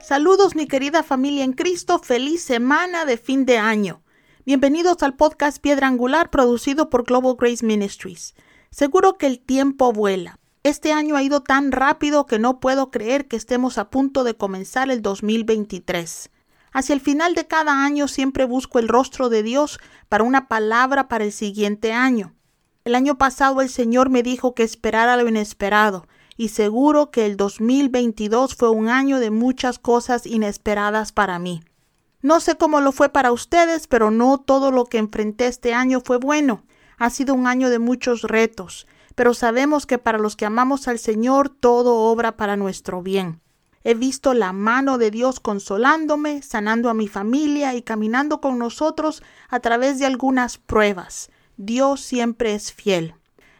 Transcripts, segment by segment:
Saludos mi querida familia en Cristo, feliz semana de fin de año. Bienvenidos al podcast Piedra Angular producido por Global Grace Ministries. Seguro que el tiempo vuela. Este año ha ido tan rápido que no puedo creer que estemos a punto de comenzar el 2023. Hacia el final de cada año siempre busco el rostro de Dios para una palabra para el siguiente año. El año pasado el Señor me dijo que esperara lo inesperado y seguro que el 2022 fue un año de muchas cosas inesperadas para mí. No sé cómo lo fue para ustedes, pero no todo lo que enfrenté este año fue bueno. Ha sido un año de muchos retos, pero sabemos que para los que amamos al Señor todo obra para nuestro bien. He visto la mano de Dios consolándome, sanando a mi familia y caminando con nosotros a través de algunas pruebas. Dios siempre es fiel.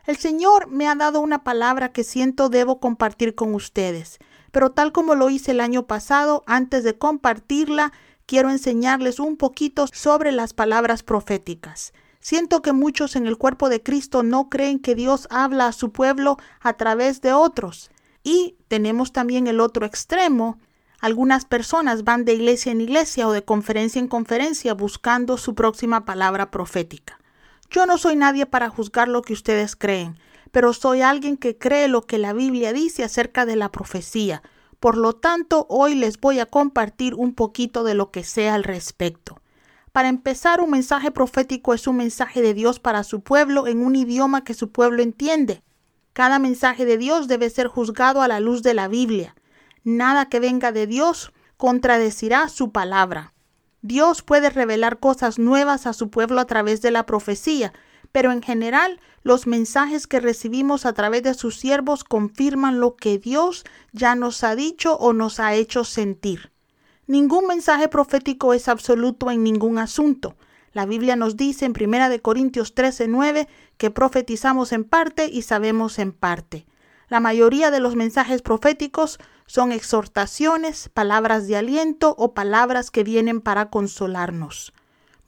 El Señor me ha dado una palabra que siento debo compartir con ustedes, pero tal como lo hice el año pasado, antes de compartirla, quiero enseñarles un poquito sobre las palabras proféticas. Siento que muchos en el cuerpo de Cristo no creen que Dios habla a su pueblo a través de otros. Y tenemos también el otro extremo. Algunas personas van de iglesia en iglesia o de conferencia en conferencia buscando su próxima palabra profética. Yo no soy nadie para juzgar lo que ustedes creen, pero soy alguien que cree lo que la Biblia dice acerca de la profecía. Por lo tanto, hoy les voy a compartir un poquito de lo que sé al respecto. Para empezar, un mensaje profético es un mensaje de Dios para su pueblo en un idioma que su pueblo entiende. Cada mensaje de Dios debe ser juzgado a la luz de la Biblia. Nada que venga de Dios contradecirá su palabra. Dios puede revelar cosas nuevas a su pueblo a través de la profecía, pero en general los mensajes que recibimos a través de sus siervos confirman lo que Dios ya nos ha dicho o nos ha hecho sentir. Ningún mensaje profético es absoluto en ningún asunto. La Biblia nos dice en 1 Corintios 13:9 que profetizamos en parte y sabemos en parte. La mayoría de los mensajes proféticos son exhortaciones, palabras de aliento o palabras que vienen para consolarnos.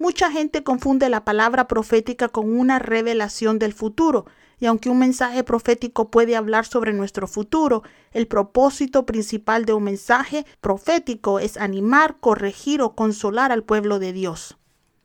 Mucha gente confunde la palabra profética con una revelación del futuro, y aunque un mensaje profético puede hablar sobre nuestro futuro, el propósito principal de un mensaje profético es animar, corregir o consolar al pueblo de Dios.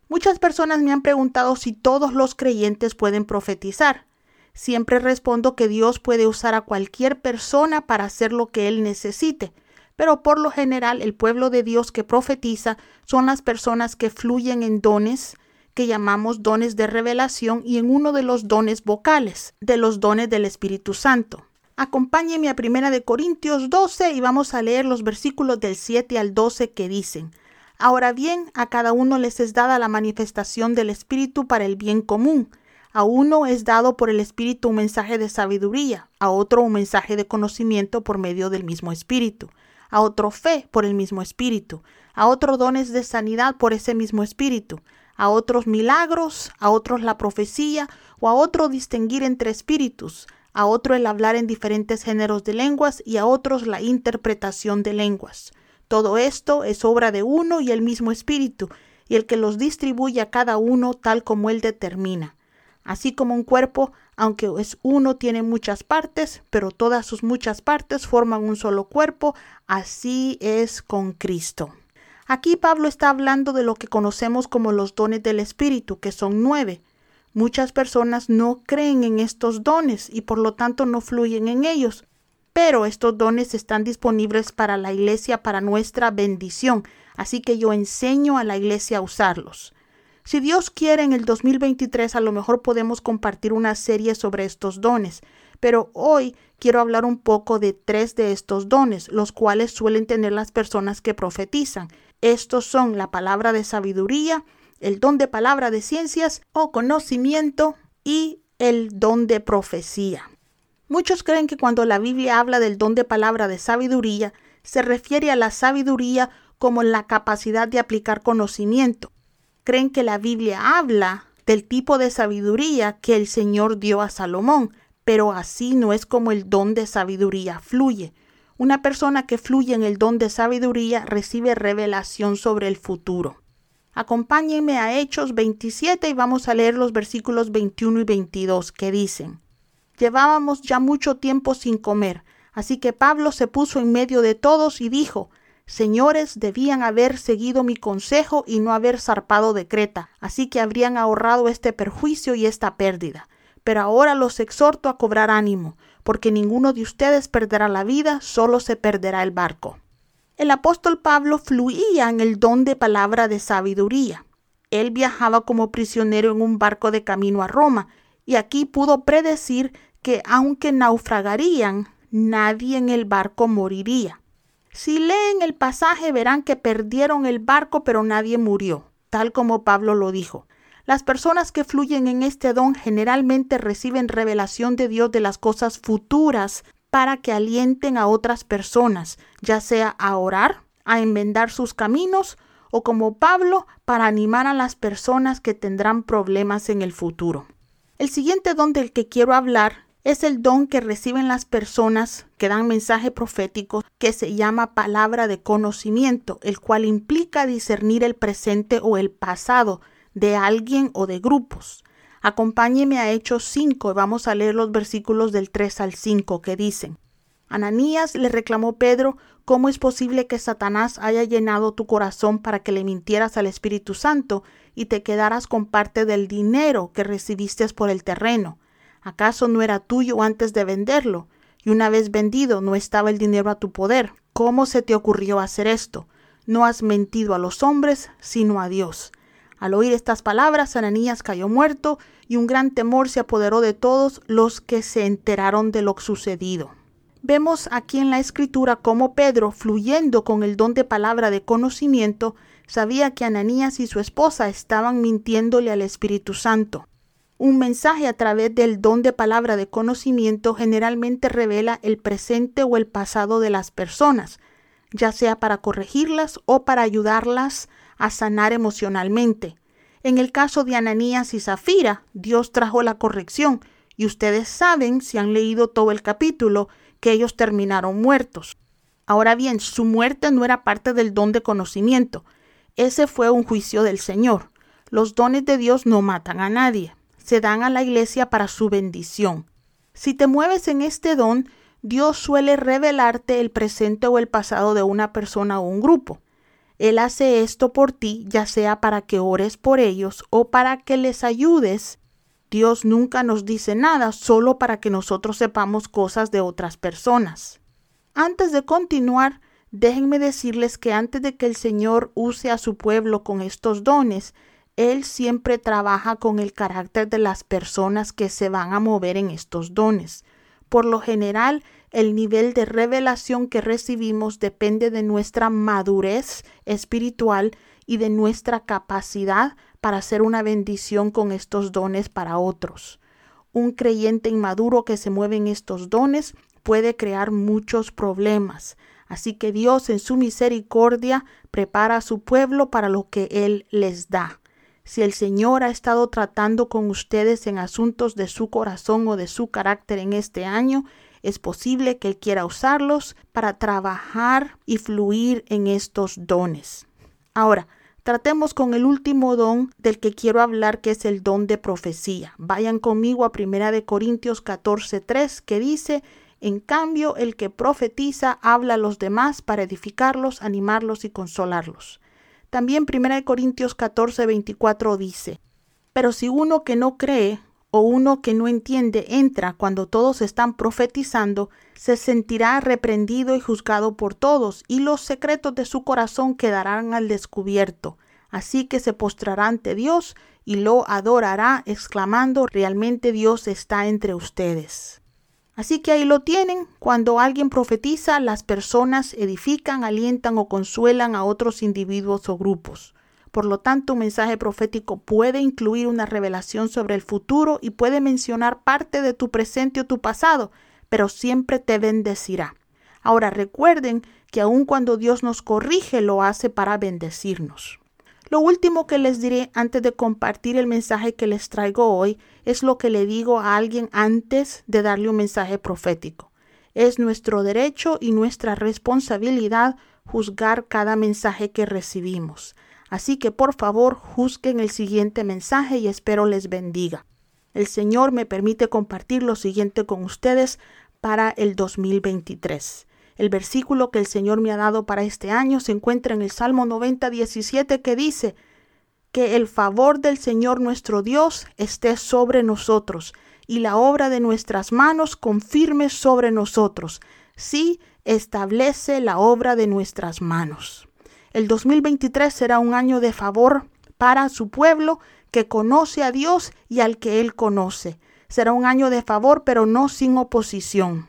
Muchas personas me han preguntado si todos los creyentes pueden profetizar. Siempre respondo que Dios puede usar a cualquier persona para hacer lo que Él necesite, pero por lo general el pueblo de Dios que profetiza son las personas que fluyen en dones que llamamos dones de revelación y en uno de los dones vocales, de los dones del Espíritu Santo. Acompáñeme a Primera de Corintios 12 y vamos a leer los versículos del 7 al 12 que dicen: Ahora bien, a cada uno les es dada la manifestación del Espíritu para el bien común. A uno es dado por el Espíritu un mensaje de sabiduría, a otro un mensaje de conocimiento por medio del mismo Espíritu, a otro fe por el mismo Espíritu, a otro dones de sanidad por ese mismo Espíritu, a otros milagros, a otros la profecía, o a otro distinguir entre espíritus, a otro el hablar en diferentes géneros de lenguas y a otros la interpretación de lenguas. Todo esto es obra de uno y el mismo Espíritu, y el que los distribuye a cada uno tal como él determina. Así como un cuerpo, aunque es uno, tiene muchas partes, pero todas sus muchas partes forman un solo cuerpo, así es con Cristo. Aquí Pablo está hablando de lo que conocemos como los dones del Espíritu, que son nueve. Muchas personas no creen en estos dones y por lo tanto no fluyen en ellos, pero estos dones están disponibles para la iglesia para nuestra bendición, así que yo enseño a la iglesia a usarlos. Si Dios quiere, en el 2023 a lo mejor podemos compartir una serie sobre estos dones, pero hoy quiero hablar un poco de tres de estos dones, los cuales suelen tener las personas que profetizan. Estos son la palabra de sabiduría, el don de palabra de ciencias o conocimiento y el don de profecía. Muchos creen que cuando la Biblia habla del don de palabra de sabiduría, se refiere a la sabiduría como la capacidad de aplicar conocimiento creen que la Biblia habla del tipo de sabiduría que el Señor dio a Salomón, pero así no es como el don de sabiduría fluye. Una persona que fluye en el don de sabiduría recibe revelación sobre el futuro. Acompáñenme a Hechos 27 y vamos a leer los versículos 21 y 22 que dicen, Llevábamos ya mucho tiempo sin comer, así que Pablo se puso en medio de todos y dijo, Señores, debían haber seguido mi consejo y no haber zarpado de Creta, así que habrían ahorrado este perjuicio y esta pérdida. Pero ahora los exhorto a cobrar ánimo, porque ninguno de ustedes perderá la vida, solo se perderá el barco. El apóstol Pablo fluía en el don de palabra de sabiduría. Él viajaba como prisionero en un barco de camino a Roma, y aquí pudo predecir que aunque naufragarían, nadie en el barco moriría. Si leen el pasaje verán que perdieron el barco pero nadie murió, tal como Pablo lo dijo. Las personas que fluyen en este don generalmente reciben revelación de Dios de las cosas futuras para que alienten a otras personas, ya sea a orar, a enmendar sus caminos o como Pablo para animar a las personas que tendrán problemas en el futuro. El siguiente don del que quiero hablar es el don que reciben las personas que dan mensaje profético que se llama palabra de conocimiento, el cual implica discernir el presente o el pasado de alguien o de grupos. Acompáñeme a Hechos 5 y vamos a leer los versículos del 3 al 5 que dicen. Ananías le reclamó Pedro, ¿cómo es posible que Satanás haya llenado tu corazón para que le mintieras al Espíritu Santo y te quedaras con parte del dinero que recibiste por el terreno? ¿Acaso no era tuyo antes de venderlo? Y una vez vendido, ¿no estaba el dinero a tu poder? ¿Cómo se te ocurrió hacer esto? No has mentido a los hombres, sino a Dios. Al oír estas palabras, Ananías cayó muerto y un gran temor se apoderó de todos los que se enteraron de lo sucedido. Vemos aquí en la escritura cómo Pedro, fluyendo con el don de palabra de conocimiento, sabía que Ananías y su esposa estaban mintiéndole al Espíritu Santo. Un mensaje a través del don de palabra de conocimiento generalmente revela el presente o el pasado de las personas, ya sea para corregirlas o para ayudarlas a sanar emocionalmente. En el caso de Ananías y Zafira, Dios trajo la corrección, y ustedes saben, si han leído todo el capítulo, que ellos terminaron muertos. Ahora bien, su muerte no era parte del don de conocimiento. Ese fue un juicio del Señor. Los dones de Dios no matan a nadie se dan a la iglesia para su bendición. Si te mueves en este don, Dios suele revelarte el presente o el pasado de una persona o un grupo. Él hace esto por ti, ya sea para que ores por ellos o para que les ayudes. Dios nunca nos dice nada solo para que nosotros sepamos cosas de otras personas. Antes de continuar, déjenme decirles que antes de que el Señor use a su pueblo con estos dones, él siempre trabaja con el carácter de las personas que se van a mover en estos dones. Por lo general, el nivel de revelación que recibimos depende de nuestra madurez espiritual y de nuestra capacidad para hacer una bendición con estos dones para otros. Un creyente inmaduro que se mueve en estos dones puede crear muchos problemas. Así que Dios en su misericordia prepara a su pueblo para lo que Él les da. Si el Señor ha estado tratando con ustedes en asuntos de su corazón o de su carácter en este año, es posible que Él quiera usarlos para trabajar y fluir en estos dones. Ahora, tratemos con el último don del que quiero hablar, que es el don de profecía. Vayan conmigo a 1 Corintios 14:3, que dice, en cambio, el que profetiza habla a los demás para edificarlos, animarlos y consolarlos. También 1 Corintios 14, 24 dice, Pero si uno que no cree o uno que no entiende entra cuando todos están profetizando, se sentirá reprendido y juzgado por todos, y los secretos de su corazón quedarán al descubierto. Así que se postrará ante Dios y lo adorará, exclamando, realmente Dios está entre ustedes. Así que ahí lo tienen. Cuando alguien profetiza, las personas edifican, alientan o consuelan a otros individuos o grupos. Por lo tanto, un mensaje profético puede incluir una revelación sobre el futuro y puede mencionar parte de tu presente o tu pasado, pero siempre te bendecirá. Ahora recuerden que aun cuando Dios nos corrige, lo hace para bendecirnos. Lo último que les diré antes de compartir el mensaje que les traigo hoy es lo que le digo a alguien antes de darle un mensaje profético. Es nuestro derecho y nuestra responsabilidad juzgar cada mensaje que recibimos. Así que por favor juzguen el siguiente mensaje y espero les bendiga. El Señor me permite compartir lo siguiente con ustedes para el 2023. El versículo que el Señor me ha dado para este año se encuentra en el Salmo 90, 17 que dice, que el favor del Señor nuestro Dios esté sobre nosotros y la obra de nuestras manos confirme sobre nosotros. Sí, establece la obra de nuestras manos. El 2023 será un año de favor para su pueblo que conoce a Dios y al que Él conoce. Será un año de favor, pero no sin oposición.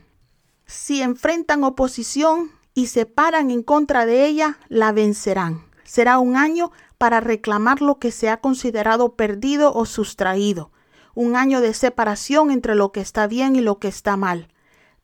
Si enfrentan oposición y se paran en contra de ella, la vencerán. Será un año para reclamar lo que se ha considerado perdido o sustraído. Un año de separación entre lo que está bien y lo que está mal.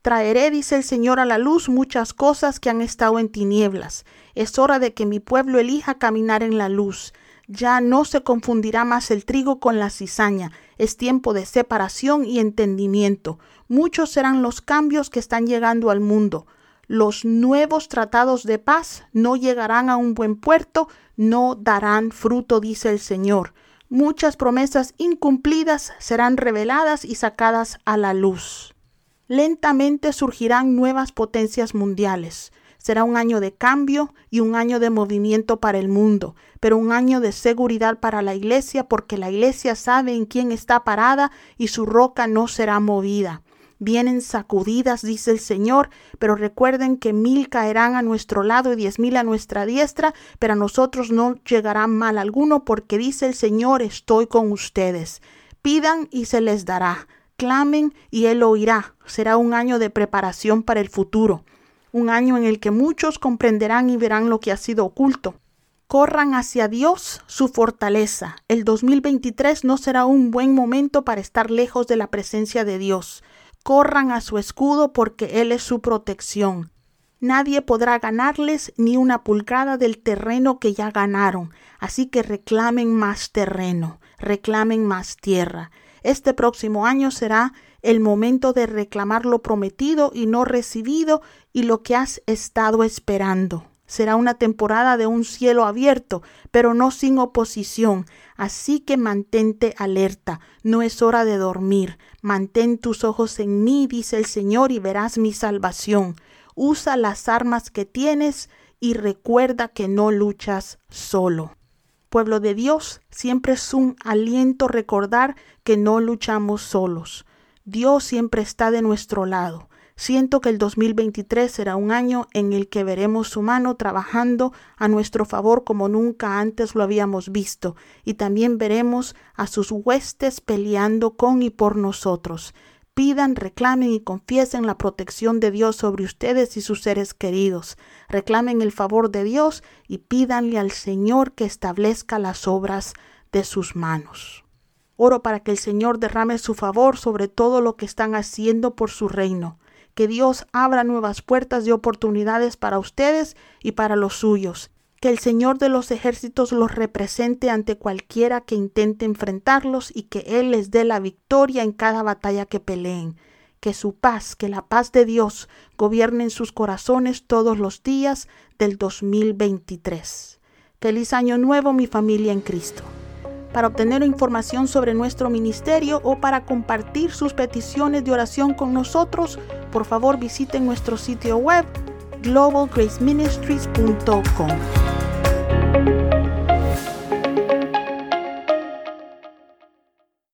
Traeré, dice el Señor, a la luz muchas cosas que han estado en tinieblas. Es hora de que mi pueblo elija caminar en la luz. Ya no se confundirá más el trigo con la cizaña. Es tiempo de separación y entendimiento. Muchos serán los cambios que están llegando al mundo. Los nuevos tratados de paz no llegarán a un buen puerto, no darán fruto, dice el Señor. Muchas promesas incumplidas serán reveladas y sacadas a la luz. Lentamente surgirán nuevas potencias mundiales. Será un año de cambio y un año de movimiento para el mundo, pero un año de seguridad para la iglesia porque la iglesia sabe en quién está parada y su roca no será movida. Vienen sacudidas, dice el Señor, pero recuerden que mil caerán a nuestro lado y diez mil a nuestra diestra, pero a nosotros no llegará mal alguno porque dice el Señor, estoy con ustedes. Pidan y se les dará clamen y Él oirá. Será un año de preparación para el futuro, un año en el que muchos comprenderán y verán lo que ha sido oculto. Corran hacia Dios su fortaleza. El 2023 no será un buen momento para estar lejos de la presencia de Dios. Corran a su escudo porque Él es su protección. Nadie podrá ganarles ni una pulgada del terreno que ya ganaron, así que reclamen más terreno, reclamen más tierra. Este próximo año será el momento de reclamar lo prometido y no recibido y lo que has estado esperando. Será una temporada de un cielo abierto, pero no sin oposición. Así que mantente alerta, no es hora de dormir. Mantén tus ojos en mí, dice el Señor, y verás mi salvación. Usa las armas que tienes y recuerda que no luchas solo pueblo de Dios, siempre es un aliento recordar que no luchamos solos. Dios siempre está de nuestro lado. Siento que el 2023 será un año en el que veremos su mano trabajando a nuestro favor como nunca antes lo habíamos visto, y también veremos a sus huestes peleando con y por nosotros pidan, reclamen y confiesen la protección de Dios sobre ustedes y sus seres queridos. Reclamen el favor de Dios y pídanle al Señor que establezca las obras de sus manos. Oro para que el Señor derrame su favor sobre todo lo que están haciendo por su reino. Que Dios abra nuevas puertas de oportunidades para ustedes y para los suyos que el Señor de los ejércitos los represente ante cualquiera que intente enfrentarlos y que Él les dé la victoria en cada batalla que peleen. Que su paz, que la paz de Dios gobierne en sus corazones todos los días del 2023. Feliz año nuevo mi familia en Cristo. Para obtener información sobre nuestro ministerio o para compartir sus peticiones de oración con nosotros, por favor visiten nuestro sitio web globalgraceministries.com. Thank you.